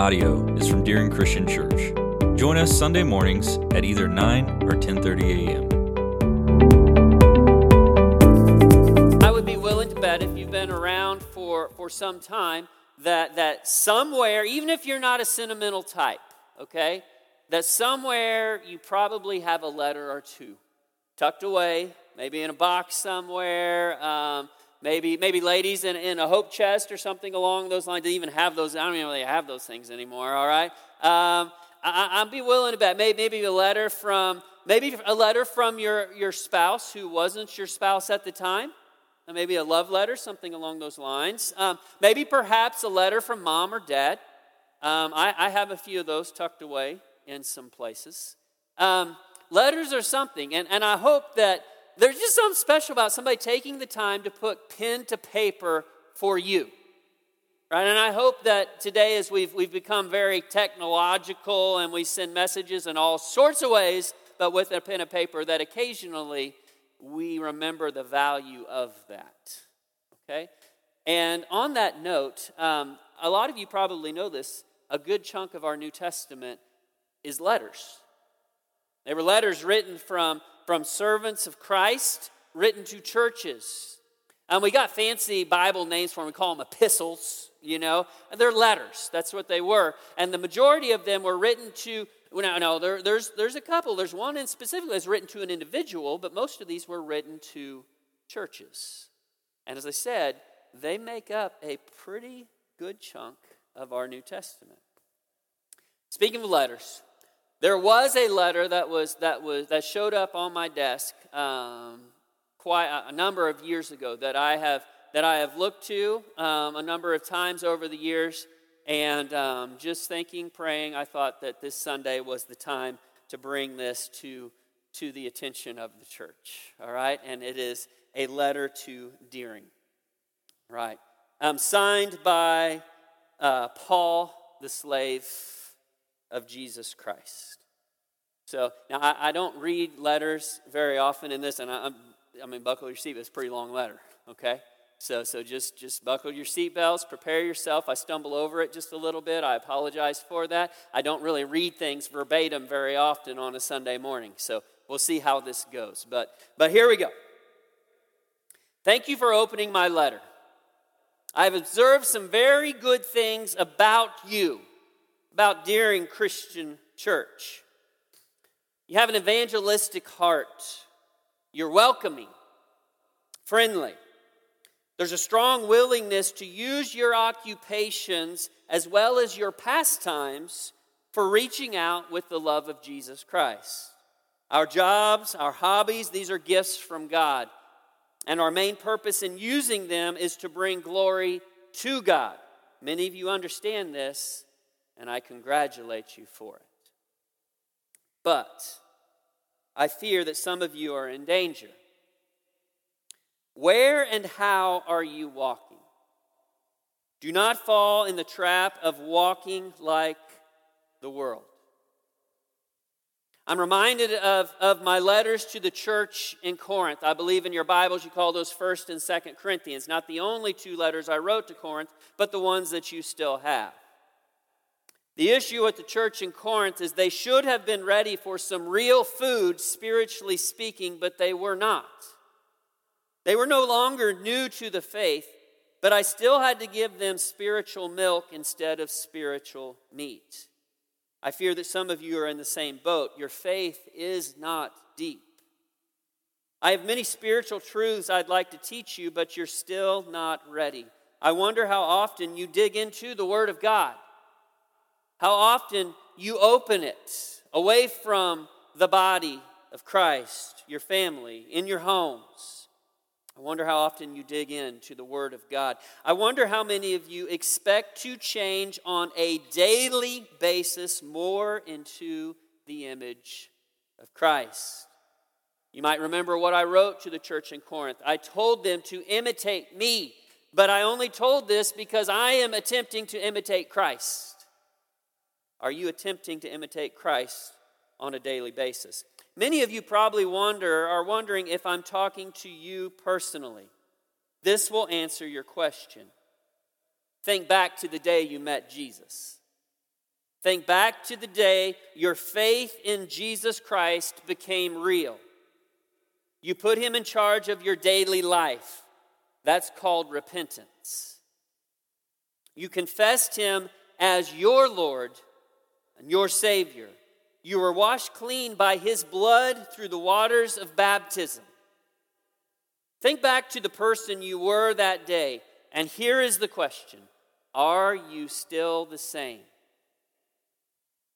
audio is from Dearing Christian Church. Join us Sunday mornings at either 9 or 10:30 a.m. I would be willing to bet if you've been around for, for some time that, that somewhere, even if you're not a sentimental type, okay, that somewhere you probably have a letter or two tucked away, maybe in a box somewhere. Um, Maybe, maybe ladies in, in a hope chest or something along those lines. They even have those. I don't even they have those things anymore. All right. Um, I, would be willing to bet maybe, maybe a letter from maybe a letter from your, your spouse who wasn't your spouse at the time. Maybe a love letter, something along those lines. Um, maybe perhaps a letter from mom or dad. Um, I, I, have a few of those tucked away in some places. Um, letters are something, and, and I hope that there's just something special about somebody taking the time to put pen to paper for you. Right? And I hope that today, as we've, we've become very technological and we send messages in all sorts of ways, but with a pen and paper, that occasionally we remember the value of that. Okay? And on that note, um, a lot of you probably know this a good chunk of our New Testament is letters. They were letters written from from servants of Christ written to churches. And we got fancy Bible names for them. We call them epistles, you know. They're letters. That's what they were. And the majority of them were written to, no, no, there, there's, there's a couple. There's one in specifically that's written to an individual, but most of these were written to churches. And as I said, they make up a pretty good chunk of our New Testament. Speaking of letters, there was a letter that was that was that showed up on my desk um, quite a, a, number of years ago that I have that I have looked to um, a number of times over the years, and um, just thinking, praying, I thought that this Sunday was the time to bring this to to the attention of the church. All right, and it is a letter to Dearing. Right, um, signed by uh, Paul, the slave of Jesus Christ. So now I, I don't read letters very often in this, and I, I mean, buckle your seatbelt. It's a pretty long letter, okay? So, so just, just buckle your seatbelts, prepare yourself. I stumble over it just a little bit. I apologize for that. I don't really read things verbatim very often on a Sunday morning. So we'll see how this goes. But, but here we go. Thank you for opening my letter. I've observed some very good things about you about Dearing Christian Church. You have an evangelistic heart. You're welcoming, friendly. There's a strong willingness to use your occupations as well as your pastimes for reaching out with the love of Jesus Christ. Our jobs, our hobbies, these are gifts from God. And our main purpose in using them is to bring glory to God. Many of you understand this and I congratulate you for it. But I fear that some of you are in danger. Where and how are you walking? Do not fall in the trap of walking like the world. I'm reminded of, of my letters to the church in Corinth. I believe in your Bibles you call those 1st and 2nd Corinthians. Not the only two letters I wrote to Corinth, but the ones that you still have. The issue with the church in Corinth is they should have been ready for some real food, spiritually speaking, but they were not. They were no longer new to the faith, but I still had to give them spiritual milk instead of spiritual meat. I fear that some of you are in the same boat. Your faith is not deep. I have many spiritual truths I'd like to teach you, but you're still not ready. I wonder how often you dig into the Word of God how often you open it away from the body of Christ, your family, in your homes. I wonder how often you dig into the Word of God. I wonder how many of you expect to change on a daily basis more into the image of Christ. You might remember what I wrote to the church in Corinth. I told them to imitate me, but I only told this because I am attempting to imitate Christ. Are you attempting to imitate Christ on a daily basis? Many of you probably wonder are wondering if I'm talking to you personally. This will answer your question. Think back to the day you met Jesus. Think back to the day your faith in Jesus Christ became real. You put him in charge of your daily life. That's called repentance. You confessed him as your Lord and your Savior. You were washed clean by his blood through the waters of baptism. Think back to the person you were that day, and here is the question Are you still the same?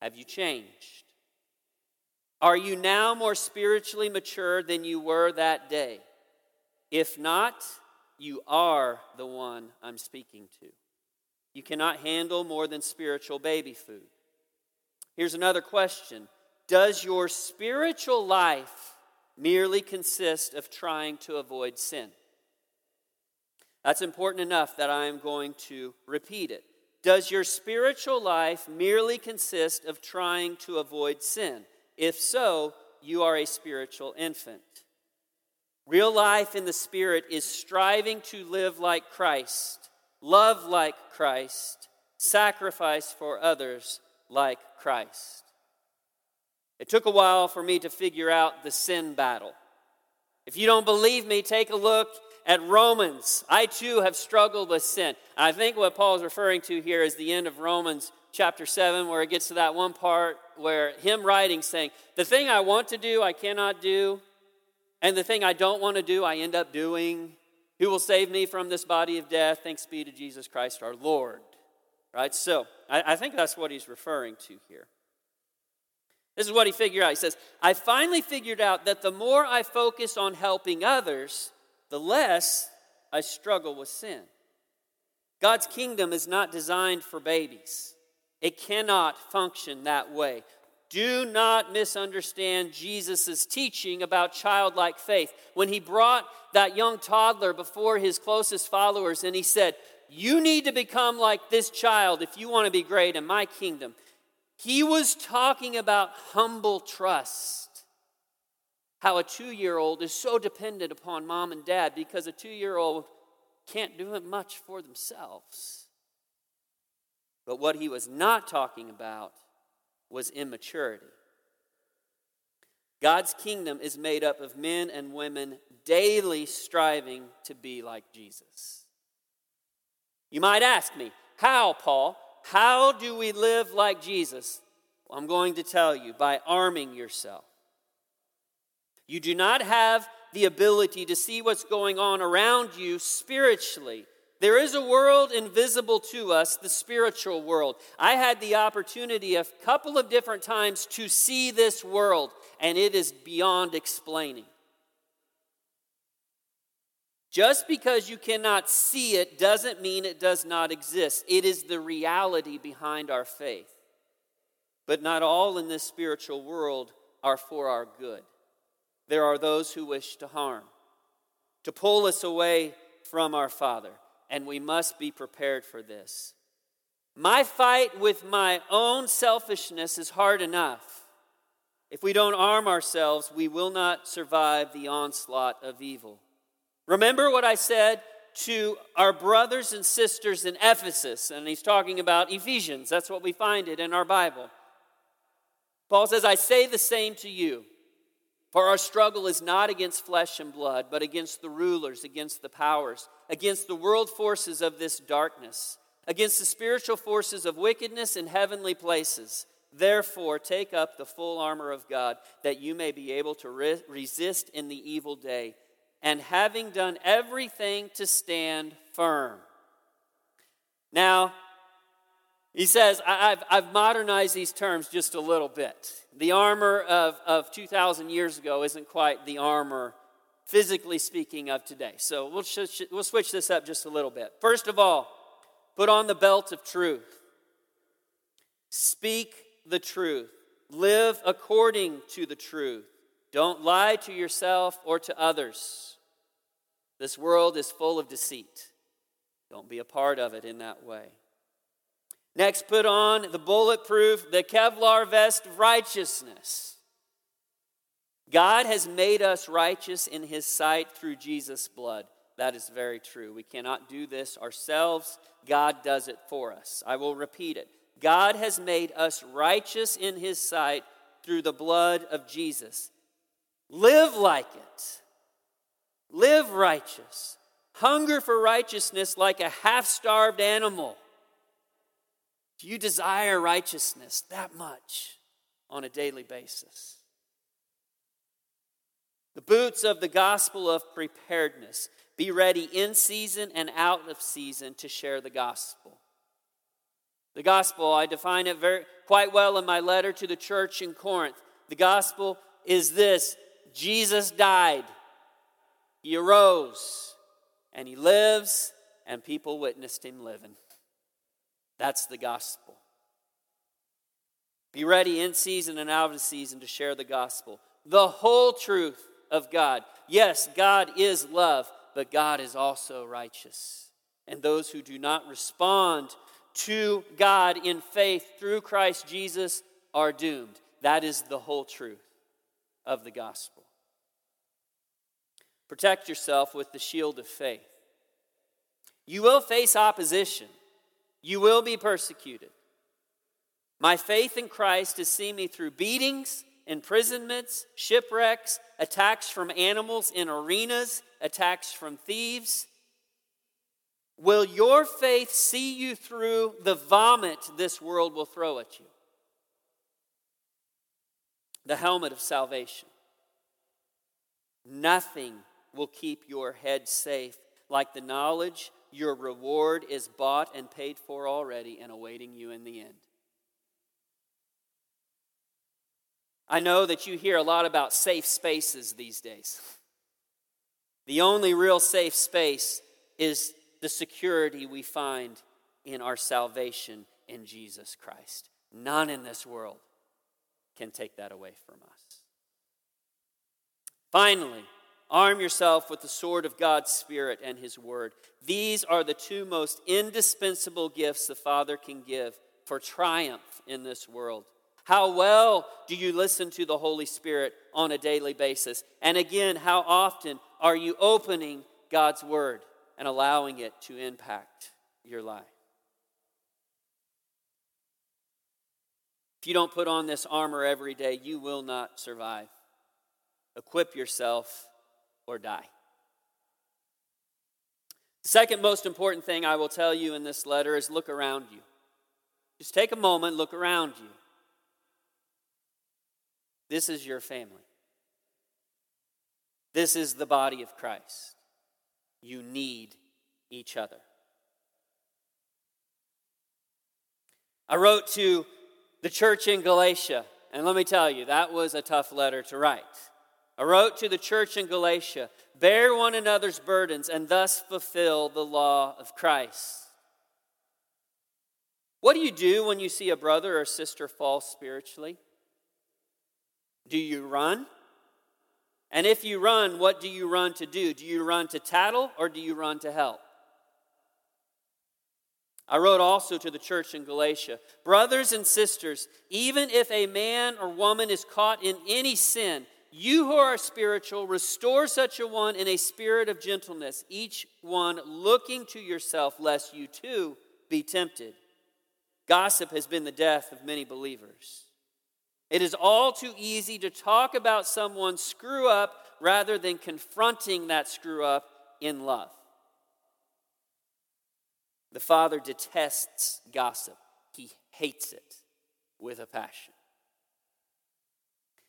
Have you changed? Are you now more spiritually mature than you were that day? If not, you are the one I'm speaking to. You cannot handle more than spiritual baby food. Here's another question Does your spiritual life merely consist of trying to avoid sin? That's important enough that I am going to repeat it. Does your spiritual life merely consist of trying to avoid sin? If so, you are a spiritual infant. Real life in the Spirit is striving to live like Christ, love like Christ, sacrifice for others like Christ. It took a while for me to figure out the sin battle. If you don't believe me, take a look at Romans. I too have struggled with sin. I think what Paul is referring to here is the end of Romans chapter 7, where it gets to that one part where him writing saying, The thing I want to do, I cannot do, and the thing I don't want to do, I end up doing. Who will save me from this body of death? Thanks be to Jesus Christ our Lord. Right? So, I, I think that's what he's referring to here. This is what he figured out. He says, I finally figured out that the more I focus on helping others, the less I struggle with sin. God's kingdom is not designed for babies, it cannot function that way. Do not misunderstand Jesus' teaching about childlike faith. When he brought that young toddler before his closest followers and he said, You need to become like this child if you want to be great in my kingdom. He was talking about humble trust how a two year old is so dependent upon mom and dad because a two year old can't do much for themselves. But what he was not talking about was immaturity. God's kingdom is made up of men and women daily striving to be like Jesus. You might ask me, how, Paul? How do we live like Jesus? Well, I'm going to tell you by arming yourself. You do not have the ability to see what's going on around you spiritually. There is a world invisible to us, the spiritual world. I had the opportunity a couple of different times to see this world, and it is beyond explaining. Just because you cannot see it doesn't mean it does not exist. It is the reality behind our faith. But not all in this spiritual world are for our good there are those who wish to harm, to pull us away from our Father, and we must be prepared for this. My fight with my own selfishness is hard enough. If we don't arm ourselves, we will not survive the onslaught of evil. Remember what I said to our brothers and sisters in Ephesus, and he's talking about Ephesians. That's what we find it in our Bible. Paul says, I say the same to you. For our struggle is not against flesh and blood, but against the rulers, against the powers, against the world forces of this darkness, against the spiritual forces of wickedness in heavenly places. Therefore, take up the full armor of God, that you may be able to re- resist in the evil day, and having done everything to stand firm. Now, he says, I've, I've modernized these terms just a little bit. The armor of, of 2,000 years ago isn't quite the armor, physically speaking, of today. So we'll, sh- we'll switch this up just a little bit. First of all, put on the belt of truth. Speak the truth. Live according to the truth. Don't lie to yourself or to others. This world is full of deceit. Don't be a part of it in that way. Next, put on the bulletproof, the Kevlar vest of righteousness. God has made us righteous in his sight through Jesus' blood. That is very true. We cannot do this ourselves. God does it for us. I will repeat it. God has made us righteous in his sight through the blood of Jesus. Live like it. Live righteous. Hunger for righteousness like a half starved animal. Do you desire righteousness that much on a daily basis? The boots of the gospel of preparedness. Be ready in season and out of season to share the gospel. The gospel, I define it very, quite well in my letter to the church in Corinth. The gospel is this Jesus died, he arose, and he lives, and people witnessed him living. That's the gospel. Be ready in season and out of season to share the gospel. The whole truth of God. Yes, God is love, but God is also righteous. And those who do not respond to God in faith through Christ Jesus are doomed. That is the whole truth of the gospel. Protect yourself with the shield of faith. You will face opposition, you will be persecuted. My faith in Christ has seen me through beatings, imprisonments, shipwrecks, attacks from animals in arenas, attacks from thieves. Will your faith see you through the vomit this world will throw at you? The helmet of salvation. Nothing will keep your head safe like the knowledge your reward is bought and paid for already and awaiting you in the end. I know that you hear a lot about safe spaces these days. The only real safe space is the security we find in our salvation in Jesus Christ. None in this world can take that away from us. Finally, arm yourself with the sword of God's Spirit and His Word. These are the two most indispensable gifts the Father can give for triumph in this world. How well do you listen to the Holy Spirit on a daily basis? And again, how often are you opening God's Word and allowing it to impact your life? You don't put on this armor every day, you will not survive. Equip yourself or die. The second most important thing I will tell you in this letter is look around you. Just take a moment, look around you. This is your family. This is the body of Christ. You need each other. I wrote to the church in Galatia, and let me tell you, that was a tough letter to write. I wrote to the church in Galatia, bear one another's burdens and thus fulfill the law of Christ. What do you do when you see a brother or sister fall spiritually? Do you run? And if you run, what do you run to do? Do you run to tattle or do you run to help? I wrote also to the church in Galatia Brothers and sisters, even if a man or woman is caught in any sin, you who are spiritual, restore such a one in a spirit of gentleness, each one looking to yourself, lest you too be tempted. Gossip has been the death of many believers. It is all too easy to talk about someone's screw up rather than confronting that screw up in love. The Father detests gossip, He hates it with a passion.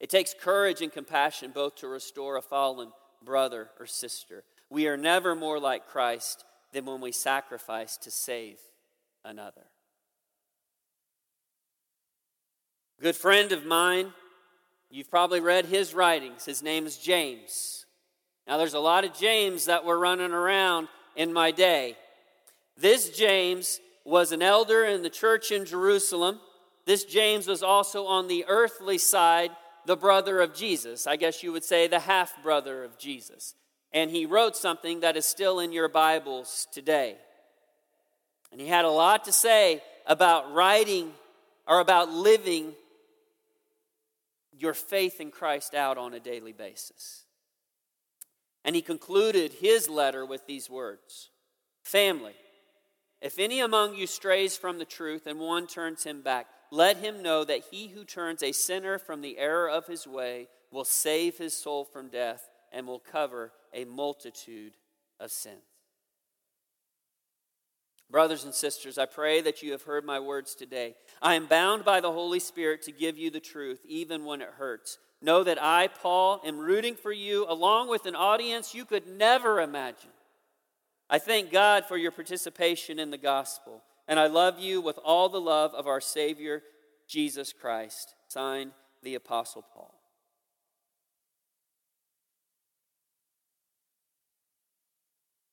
It takes courage and compassion both to restore a fallen brother or sister. We are never more like Christ than when we sacrifice to save another. good friend of mine. You've probably read his writings. His name is James. Now, there's a lot of James that were running around in my day. This James was an elder in the church in Jerusalem. This James was also on the earthly side, the brother of Jesus. I guess you would say the half brother of Jesus. And he wrote something that is still in your Bibles today. And he had a lot to say about writing or about living your faith in Christ out on a daily basis. And he concluded his letter with these words Family, If any among you strays from the truth and one turns him back, let him know that he who turns a sinner from the error of his way will save his soul from death and will cover a multitude of sins. Brothers and sisters, I pray that you have heard my words today. I am bound by the Holy Spirit to give you the truth, even when it hurts. Know that I, Paul, am rooting for you along with an audience you could never imagine. I thank God for your participation in the gospel, and I love you with all the love of our Savior, Jesus Christ. Signed, the Apostle Paul.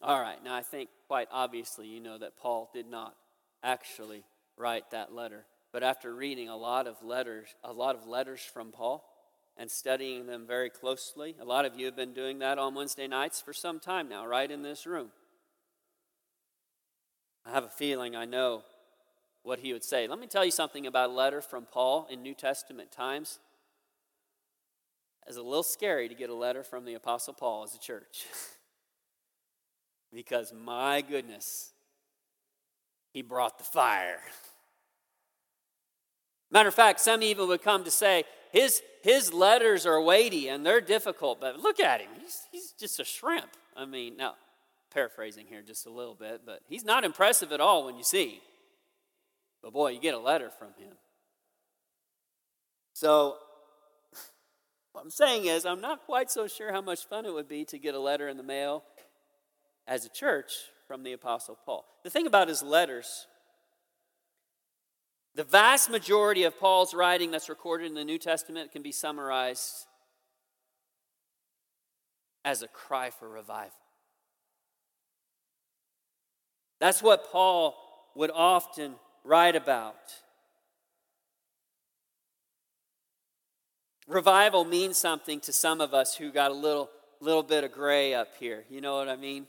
All right, now I think quite obviously you know that Paul did not actually write that letter. But after reading a lot of letters, a lot of letters from Paul and studying them very closely, a lot of you have been doing that on Wednesday nights for some time now, right in this room. I have a feeling I know what he would say. Let me tell you something about a letter from Paul in New Testament times. It's a little scary to get a letter from the Apostle Paul as a church. because my goodness, he brought the fire. Matter of fact, some even would come to say his, his letters are weighty and they're difficult, but look at him. He's, he's just a shrimp. I mean, now, paraphrasing here just a little bit, but he's not impressive at all when you see. But boy, you get a letter from him. So, what I'm saying is, I'm not quite so sure how much fun it would be to get a letter in the mail as a church from the Apostle Paul. The thing about his letters, the vast majority of Paul's writing that's recorded in the New Testament can be summarized as a cry for revival. That's what Paul would often write about. Revival means something to some of us who got a little little bit of gray up here. You know what I mean?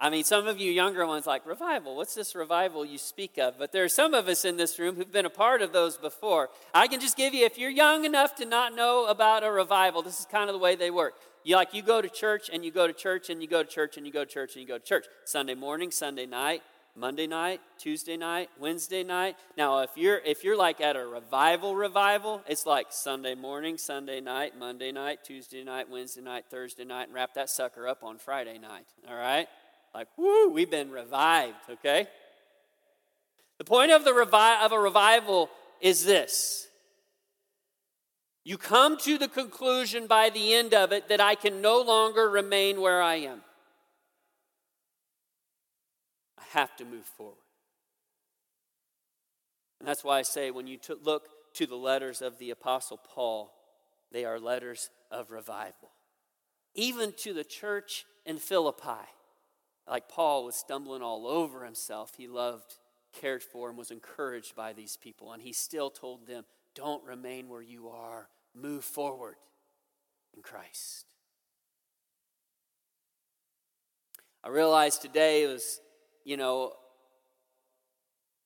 I mean, some of you younger ones like, revival, what's this revival you speak of? But there are some of us in this room who've been a part of those before. I can just give you, if you're young enough to not know about a revival, this is kind of the way they work. You like you go to church and you go to church and you go to church and you go to church and you go to church. Sunday morning, Sunday night, Monday night, Tuesday night, Wednesday night. Now, if you're if you're like at a revival revival, it's like Sunday morning, Sunday night, Monday night, Tuesday night, Wednesday night, Thursday night, and wrap that sucker up on Friday night. All right? Like, woo, we've been revived, okay? The point of, the revi- of a revival is this you come to the conclusion by the end of it that I can no longer remain where I am. I have to move forward. And that's why I say when you look to the letters of the Apostle Paul, they are letters of revival. Even to the church in Philippi, like Paul was stumbling all over himself, he loved, cared for, and was encouraged by these people. And he still told them, Don't remain where you are, move forward in Christ. I realized today was, you know,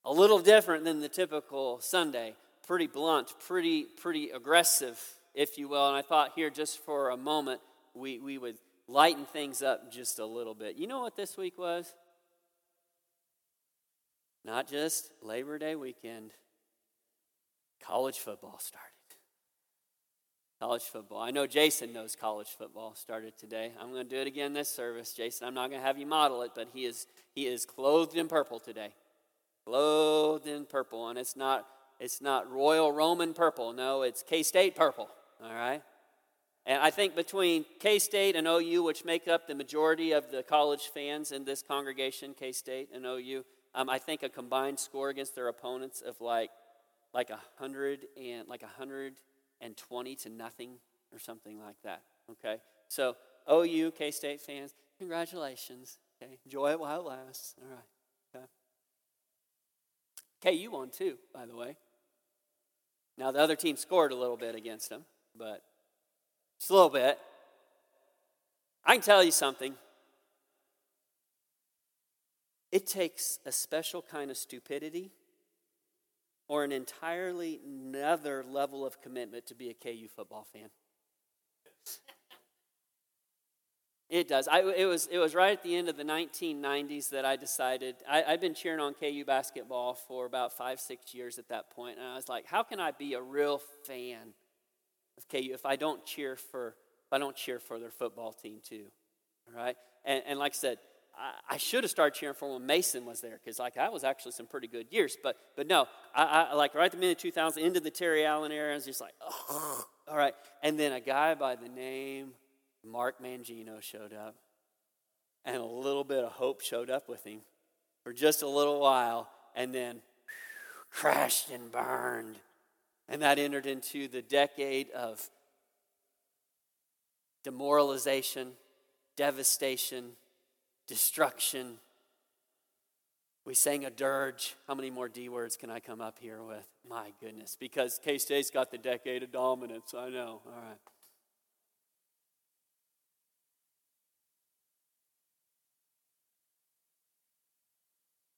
a little different than the typical Sunday. Pretty blunt, pretty, pretty aggressive, if you will. And I thought here, just for a moment, we, we would lighten things up just a little bit. You know what this week was? Not just Labor Day weekend, college football started. College football. I know Jason knows college football started today. I'm going to do it again this service. Jason, I'm not going to have you model it, but he is he is clothed in purple today. Clothed in purple and it's not it's not royal Roman purple. No, it's K-State purple. All right? And I think between K State and OU, which make up the majority of the college fans in this congregation, K State and OU, um, I think a combined score against their opponents of like like a hundred and like a hundred and twenty to nothing or something like that. Okay, so OU K State fans, congratulations. Okay, enjoy it while it lasts. All right. Okay. KU won too, by the way. Now the other team scored a little bit against them, but just a little bit. I can tell you something. It takes a special kind of stupidity or an entirely another level of commitment to be a KU football fan. It does. I, it, was, it was right at the end of the 1990s that I decided. I, I'd been cheering on KU basketball for about five, six years at that point, and I was like, how can I be a real fan KU if I don't cheer for, if I don't cheer for their football team too? All right? And, and like I said, I, I should have started cheering for when Mason was there because like that was actually some pretty good years. But but no, I, I like right at the minute 2000 into the Terry Allen era, I was just like, oh, all right. And then a guy by the name Mark Mangino showed up, and a little bit of hope showed up with him for just a little while, and then crashed and burned. And that entered into the decade of demoralization, devastation, destruction. We sang a dirge. How many more D words can I come up here with? My goodness. Because K State's got the decade of dominance. I know. All right.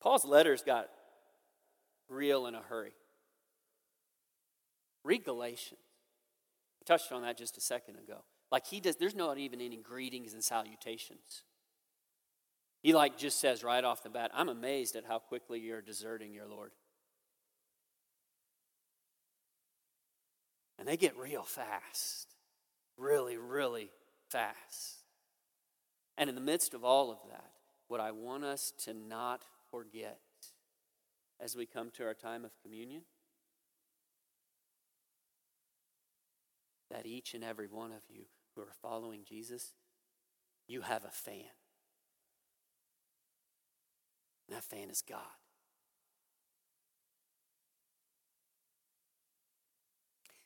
Paul's letters got real in a hurry. Read Galatians. I touched on that just a second ago. Like he does, there's not even any greetings and salutations. He like just says right off the bat, I'm amazed at how quickly you're deserting your Lord. And they get real fast. Really, really fast. And in the midst of all of that, what I want us to not forget as we come to our time of communion that each and every one of you who are following Jesus, you have a fan. And that fan is God.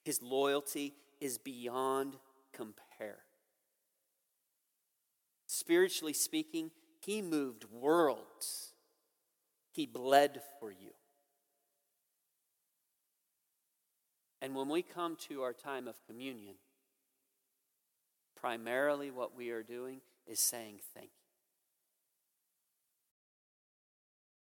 His loyalty is beyond compare. Spiritually speaking, he moved worlds he bled for you. And when we come to our time of communion, primarily what we are doing is saying thank you.